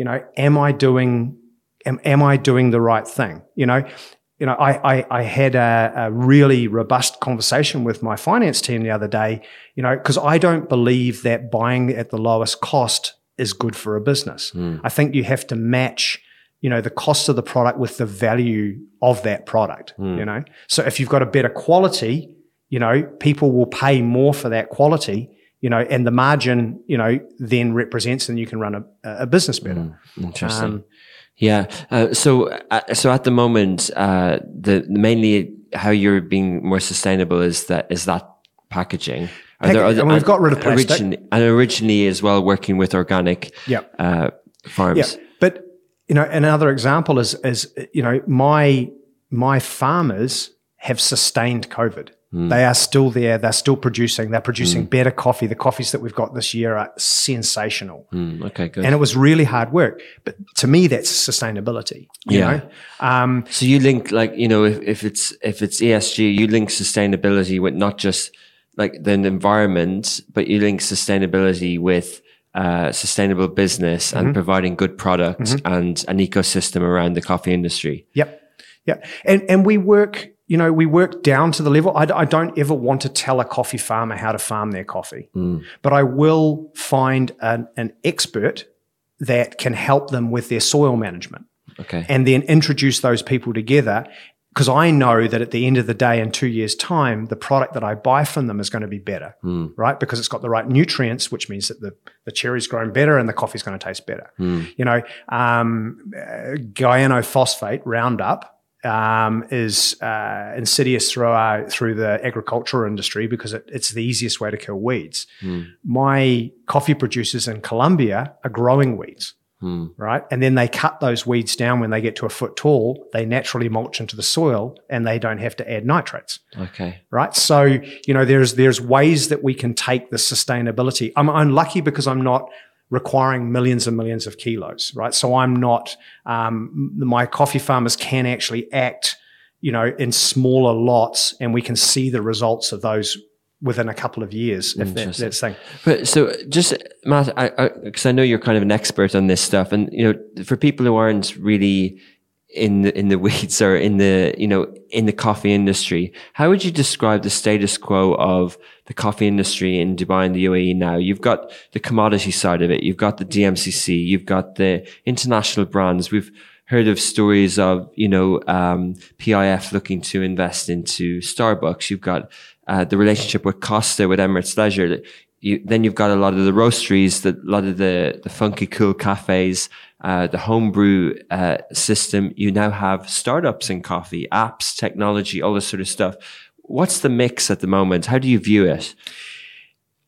you know, am I doing am, am I doing the right thing? You know, you know, I, I, I had a, a really robust conversation with my finance team the other day, you know, because I don't believe that buying at the lowest cost is good for a business. Hmm. I think you have to match, you know, the cost of the product with the value of that product, hmm. you know. So if you've got a better quality, you know, people will pay more for that quality, you know, and the margin, you know, then represents and you can run a, a business better. Interesting. Um, yeah. Uh, so, uh, so at the moment, uh, the mainly how you're being more sustainable is that is that packaging. Are Pack- other- and we've got rid of plastic. Originally, and originally as well, working with organic Yep. uh, farms. Yeah, but you know, another example is is you know my my farmers have sustained COVID. They are still there. They're still producing. They're producing better coffee. The coffees that we've got this year are sensational, Mm, okay, good. and it was really hard work. But to me, that's sustainability. You Yeah. know, um, So you link like you know if, if it's if it's ESG, you link sustainability with not just like the environment, but you link sustainability with uh, sustainable business Mm-hmm. and providing good products and an ecosystem around the coffee industry. Yep. Yep. And and we work, you know, we work down to the level. I, I don't ever want to tell a coffee farmer how to farm their coffee, but I will find an, an expert that can help them with their soil management Okay. and then introduce those people together. Because I know that at the end of the day, in two years' time, the product that I buy from them is going to be better, right? Because it's got the right nutrients, which means that the, the cherry's grown better and the coffee's going to taste better. You know, um, uh, gyanophosphate, Roundup, um, is uh, insidious through our, through the agricultural industry because it, it's the easiest way to kill weeds. My coffee producers in Colombia are growing weeds, right? And then they cut those weeds down when they get to a foot tall. They naturally mulch into the soil, and they don't have to add nitrates Okay. right? So you know, there's there's ways that we can take the sustainability. I'm, I'm lucky because I'm not requiring millions and millions of kilos, right? So I'm not. Um, my coffee farmers can actually act, you know, in smaller lots, and we can see the results of those within a couple of years. If that, that's thing. But so just Matt, I because I, know you're kind of an expert on this stuff, and you know, for people who aren't really in the in the weeds or in the you know in the coffee industry, how would you describe the status quo of the coffee industry in Dubai and the UAE now? You've got the commodity side of it, you've got the DMCC, you've got the international brands. We've heard of stories of you know um, PIF looking to invest into Starbucks. You've got uh, the relationship with Costa with Emirates Leisure. You, then you've got a lot of the roasteries, the, a lot of the, the funky cool cafes, uh, the homebrew uh, system. You now have startups in coffee, apps, technology, all this sort of stuff. What's the mix at the moment? How do you view it?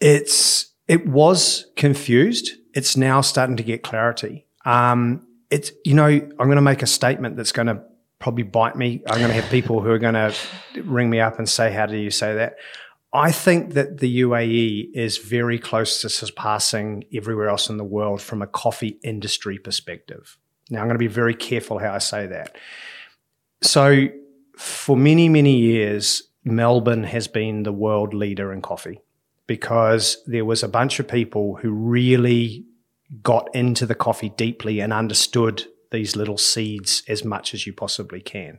It's it was confused. It's now starting to get clarity. Um, it's you know I'm going to make a statement that's going to probably bite me. I'm going to have people who are going to ring me up and say, "How do you say that?" I think that the UAE is very close to surpassing everywhere else in the world from a coffee industry perspective. Now I'm going to be very careful how I say that. So for many many years, Melbourne has been the world leader in coffee because there was a bunch of people who really got into the coffee deeply and understood these little seeds as much as you possibly can.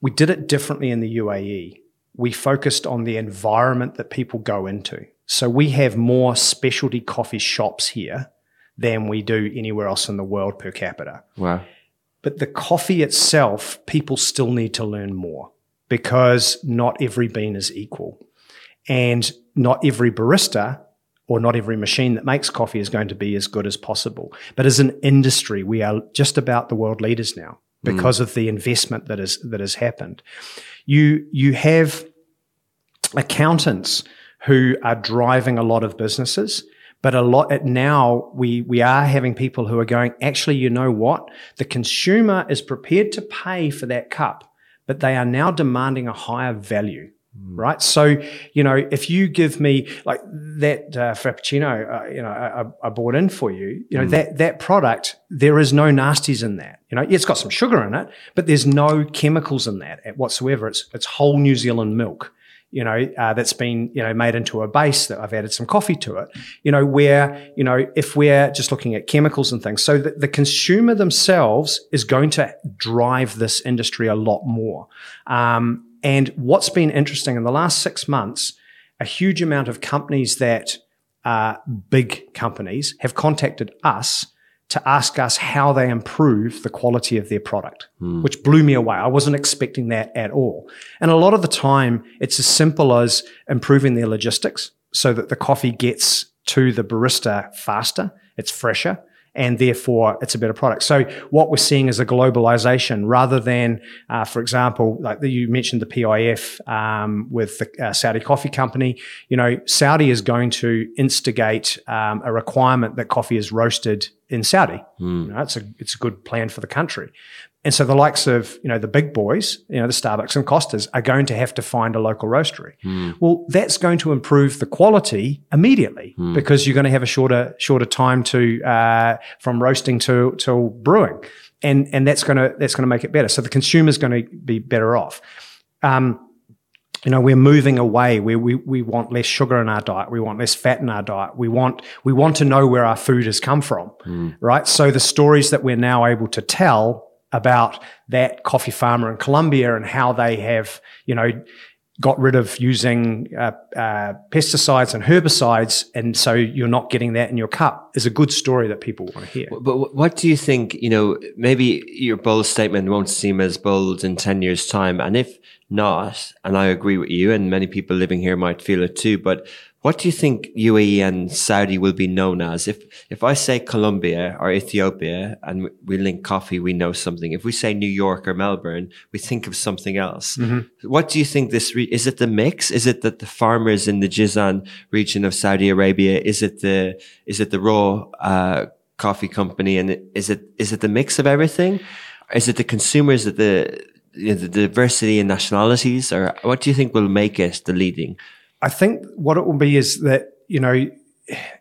We did it differently in the UAE. We focused on the environment that people go into. So we have more specialty coffee shops here than we do anywhere else in the world per capita. Wow. But the coffee itself, people still need to learn more because not every bean is equal. And not every barista or not every machine that makes coffee is going to be as good as possible. But as an industry, we are just about the world leaders now Mm. because of the investment that is that has happened. You you have accountants who are driving a lot of businesses but a lot now we we are having people who are going actually you know what? The consumer is prepared to pay for that cup but they are now demanding a higher value right? So you know if you give me like that uh, frappuccino uh, you know I, I bought in for you you know that that product there is no nasties in that. You know it's got some sugar in it but there's no chemicals in that whatsoever. It's it's whole new zealand milk you know, uh, that's been, you know, made into a base that I've added some coffee to it, you know, where, you know, if we're just looking at chemicals and things, so the, the consumer themselves is going to drive this industry a lot more. Um, and what's been interesting in the last six months, a huge amount of companies that are big companies have contacted us to ask us how they improve the quality of their product, hmm. which blew me away. I wasn't expecting that at all. And a lot of the time, it's as simple as improving their logistics so that the coffee gets to the barista faster, it's fresher, and therefore it's a better product. So what we're seeing is a globalization rather than, uh, for example, like you mentioned the PIF um, with the uh, Saudi Coffee Company. You know, Saudi is going to instigate um, a requirement that coffee is roasted in Saudi. You know, it's a it's a good plan for the country. And so the likes of, you know, the big boys, you know, the Starbucks and Costas are going to have to find a local roastery. Well, that's going to improve the quality immediately because you're going to have a shorter, shorter time to, uh, from roasting to, to brewing. And, and that's going to, that's going to make it better. So the consumer's going to be better off. Um, you know, we're moving away where we, we want less sugar in our diet. We want less fat in our diet. We want, we want to know where our food has come from, right? So the stories that we're now able to tell about that coffee farmer in Colombia and how they have, you know, got rid of using uh, uh, pesticides and herbicides, and so you're not getting that in your cup is a good story that people want to hear. But what do you think? You know, maybe your bold statement won't seem as bold in ten years' time, and if not, and I agree with you, and many people living here might feel it too, but what do you think UAE and Saudi will be known as? If if I say Colombia or Ethiopia and we link coffee, we know something. If we say New York or Melbourne, we think of something else. Mm-hmm. What do you think this re- is? It the mix? Is it that the farmers in the Jizan region of Saudi Arabia? Is it the is it the raw uh, coffee company? And is it is it the mix of everything? Is it the consumers? Is it the you know, the diversity in nationalities, or what do you think will make it the leading? I think what it will be is that you know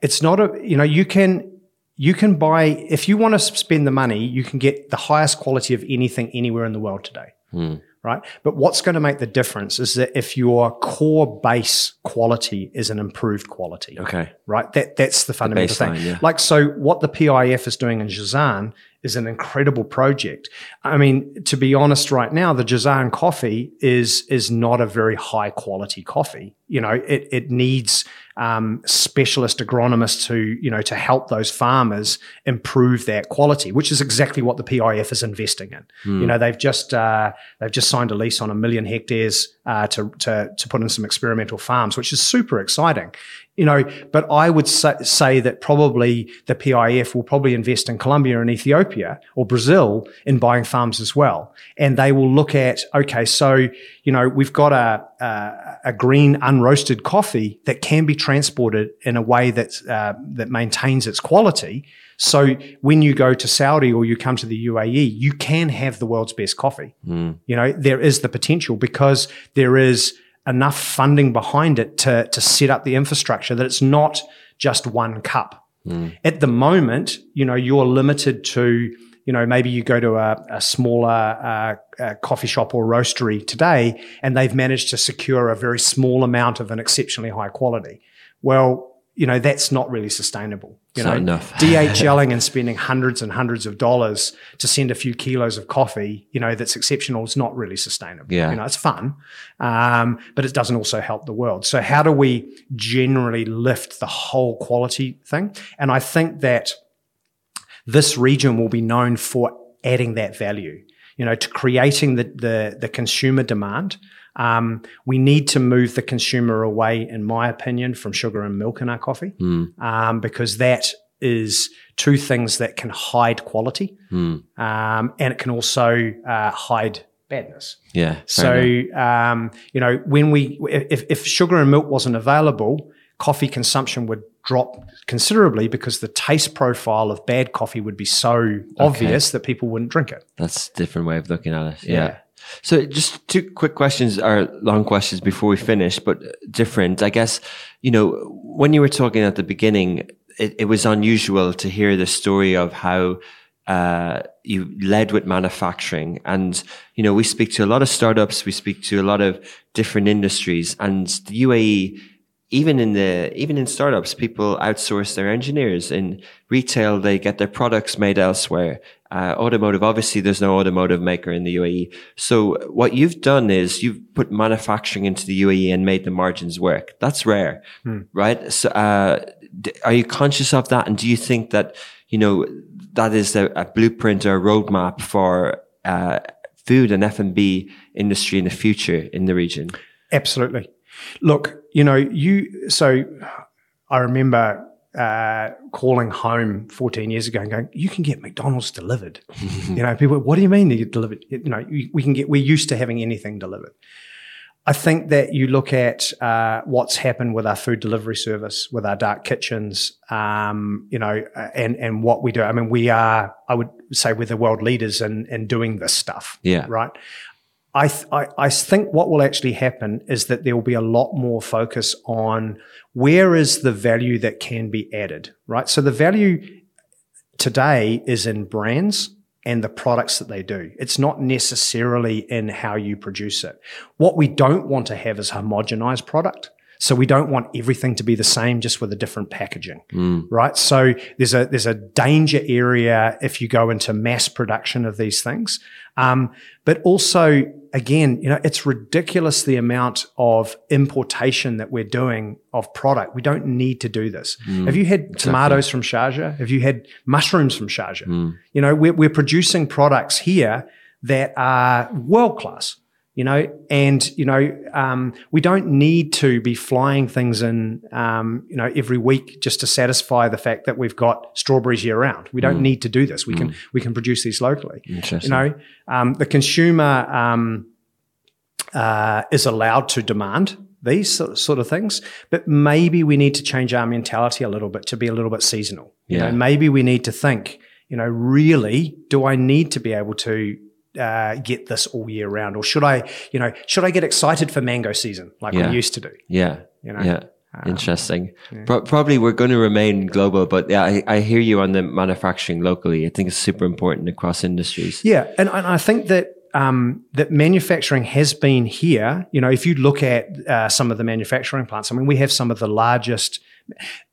it's not a you know you can you can buy if you want to spend the money you can get the highest quality of anything anywhere in the world today. Hmm. Right. But what's going to make the difference is that if your core base quality is an improved quality. Okay. Right. That that's the fundamental baseline, thing. yeah. Like so what the PIF is doing in Jazan is an incredible project. I mean, to be honest, right now, the Jazan coffee is is not a very high quality coffee. You know, it it needs um, specialist agronomists to you know to help those farmers improve that quality, which is exactly what the PIF is investing in. You know, they've just uh, they've just signed a lease on a million hectares uh, to to to put in some experimental farms, which is super exciting. You know, but I would say, say that probably the PIF will probably invest in Colombia and Ethiopia or Brazil in buying farms as well, and they will look at okay, so you know we've got a a, a green unroasted coffee that can be transported in a way that's uh, that maintains its quality. So when you go to Saudi or you come to the UAE, you can have the world's best coffee. You know, there is the potential because there is enough funding behind it to, to set up the infrastructure that it's not just one cup. At the moment, you know, you're limited to, you know, maybe you go to a, a smaller uh, uh, coffee shop or roastery today and they've managed to secure a very small amount of an exceptionally high quality. Well, you know, that's not really sustainable. You know, enough. DHLing and spending hundreds and hundreds of dollars to send a few kilos of coffee, you know, that's exceptional is not really sustainable. Yeah. You know, it's fun, um, but it doesn't also help the world. So how do we generally lift the whole quality thing? And I think that this region will be known for adding that value, you know, to creating the, the, the consumer demand. Um, we need to move the consumer away, in my opinion, from sugar and milk in our coffee, um, because that is two things that can hide quality, um, and it can also uh, hide badness. Yeah. So, um, you know, when we, if, if sugar and milk wasn't available, coffee consumption would drop considerably because the taste profile of bad coffee would be so obvious that people wouldn't drink it. That's a different way of looking at it. Yeah. Yeah. So just two quick questions or long questions before we finish, but different. I guess, you know, when you were talking at the beginning, it, it was unusual to hear the story of how uh, you led with manufacturing. And, you know, we speak to a lot of startups, we speak to a lot of different industries and the UAE, even in the, even in startups, people outsource their engineers. In retail, they get their products made elsewhere. Uh, automotive, obviously there's no automotive maker in the UAE. So what you've done is you've put manufacturing into the UAE and made the margins work. That's rare, right? So, uh, d- are you conscious of that? And do you think that, you know, that is a, a blueprint or a roadmap for, uh, food and F&B industry in the future in the region? Absolutely. Look, you know, you, so I remember uh, calling home 14 years ago and going, you can get McDonald's delivered. you know, people, what do you mean you get delivered? You know, we we can get, we're used to having anything delivered. I think that you look at uh, what's happened with our food delivery service, with our dark kitchens, um, you know, uh, and and what we do. I mean, we are, I would say, we're the world leaders in in doing this stuff. Yeah. Right. I, th- I I think what will actually happen is that there will be a lot more focus on where is the value that can be added. Right. So the value today is in brands and the products that they do. It's not necessarily in how you produce it. What we don't want to have is homogenized product. So we don't want everything to be the same, just with a different packaging, right? So there's a there's a danger area if you go into mass production of these things, um, but also again, you know, it's ridiculous the amount of importation that we're doing of product. We don't need to do this. Have you had tomatoes from Sharjah? Have you had mushrooms from Sharjah? You know, we're, we're producing products here that are world class. You know, and you know, um, we don't need to be flying things in, um, you know, every week just to satisfy the fact that we've got strawberries year round. We don't need to do this. We can we can produce these locally. You know, um, the consumer um, uh, is allowed to demand these sort sort of things, but maybe we need to change our mentality a little bit to be a little bit seasonal. You know, maybe we need to think, you know, really, do I need to be able to uh, get this all year round, or should I, you know, should I get excited for mango season like Yeah. we used to do? Yeah. You know? Yeah. Interesting. Pro- probably we're going to remain global, but yeah, I, I hear you on the manufacturing locally. I think it's super important across industries. Yeah, and, and I think that um, that manufacturing has been here. You know, if you look at uh, some of the manufacturing plants, I mean, we have some of the largest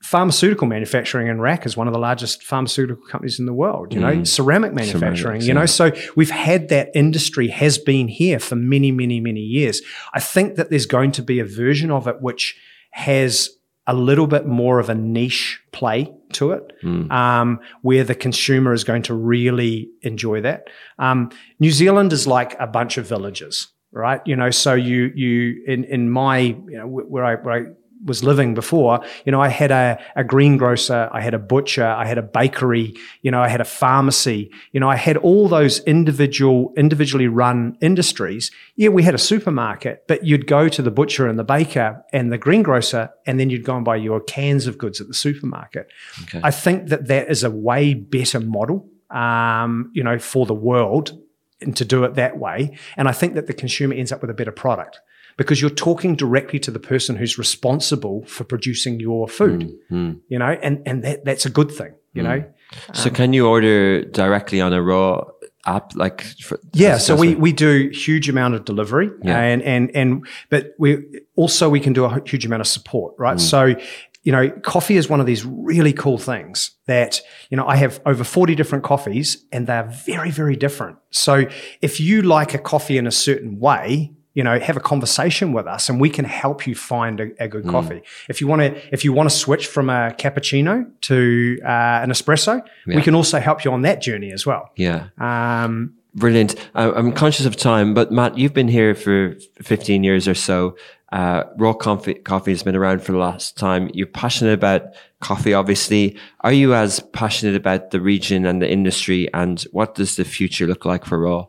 pharmaceutical manufacturing in RAK is one of the largest pharmaceutical companies in the world. You know, ceramic manufacturing. Ceramics, you know, yeah. so we've had that industry has been here for many, many, many years. I think that there's going to be a version of it which has a little bit more of a niche play to it, um, where the consumer is going to really enjoy that. Um, New Zealand is like a bunch of villages, right? You know, so you you in in my you know where I where I was living before, you know, I had a, a greengrocer, I had a butcher, I had a bakery, you know, I had a pharmacy, you know, I had all those individual, individually run industries. Yeah, we had a supermarket, but you'd go to the butcher and the baker and the greengrocer, and then you'd go and buy your cans of goods at the supermarket. Okay. I think that that is a way better model, um, you know, for the world and to do it that way. And I think that the consumer ends up with a better product because you're talking directly to the person who's responsible for producing your food, mm, mm. you know, and, and that, that's a good thing, you mm. know. So can you order directly on a raw app? Like, for, Yeah, so we, we do huge amount of delivery Yeah. and, and, and, but we also, we can do a huge amount of support, right? So, you know, coffee is one of these really cool things that, you know, I have over 40 different coffees and they're very, very different. So if you like a coffee in a certain way, you know, have a conversation with us and we can help you find a, a good coffee. If you want to, if you want to switch from a cappuccino to uh, an espresso, Yeah. we can also help you on that journey as well. yeah. Um, Brilliant. I'm conscious of time, but Matt, you've been here for 15 years or so. Uh, raw coffee, coffee has been around for the last time. You're passionate about coffee, obviously. Are you as passionate about the region and the industry? And what does the future look like for raw?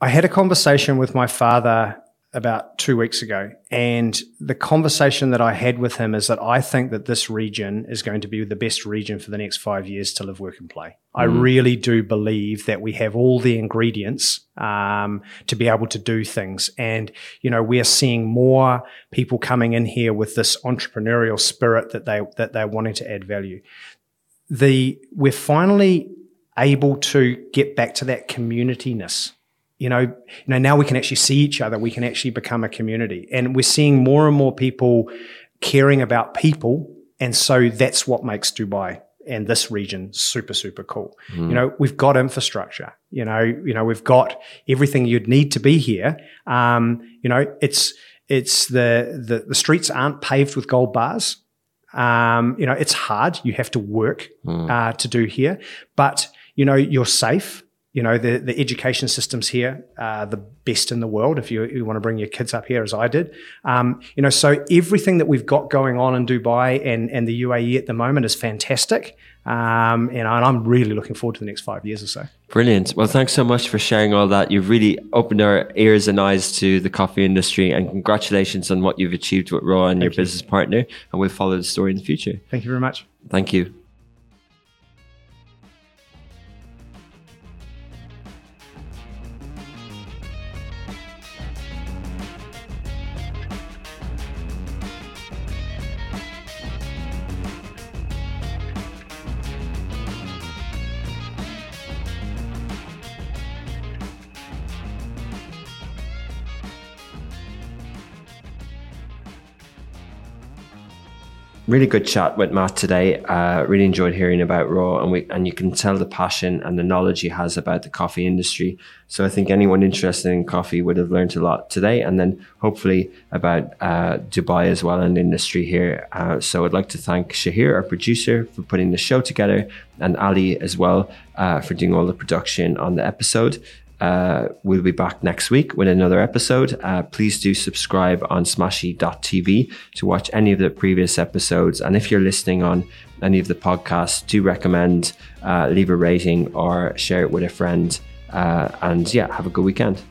I had a conversation with my father about two weeks ago, and the conversation that I had with him is that I think that this region is going to be the best region for the next five years to live, work, and play. I really do believe that we have all the ingredients um, to be able to do things, and you know we are seeing more people coming in here with this entrepreneurial spirit that they that they're wanting to add value. The we're finally able to get back to that communityness you know, you know, now we can actually see each other. We can actually become a community, and we're seeing more and more people caring about people, and so that's what makes Dubai and this region super super cool. You know, we've got infrastructure. You know, you know, we've got everything you'd need to be here. Um, you know, it's it's the the the streets aren't paved with gold bars. Um, you know, it's hard. You have to work uh, to do here, but you know, you're safe you know the the education systems here are the best in the world if you, you want to bring your kids up here as I did um, you know so everything that we've got going on in Dubai and and the UAE at the moment is fantastic um, and I- I'm really looking forward to the next five years or so Brilliant. Well, thanks so much for sharing all that. You've really opened our ears and eyes to the coffee industry, and congratulations on what you've achieved with Raw and your business partner. And we'll follow the story in the future. thank you very much Thank you. Really good chat with Matt today. Uh, really enjoyed hearing about Raw, and we and you can tell the passion and the knowledge he has about the coffee industry. So I think anyone interested in coffee would have learned a lot today, and then hopefully about uh, Dubai as well and industry here. Uh, so I'd like to thank Shahir, our producer, for putting the show together, and Ali as well uh, for doing all the production on the episode. Uh, we'll be back next week with another episode. Uh, please do subscribe on smashi.tv to watch any of the previous episodes. And if you're listening on any of the podcasts, do recommend, uh, leave a rating or share it with a friend. Uh, and yeah, have a good weekend.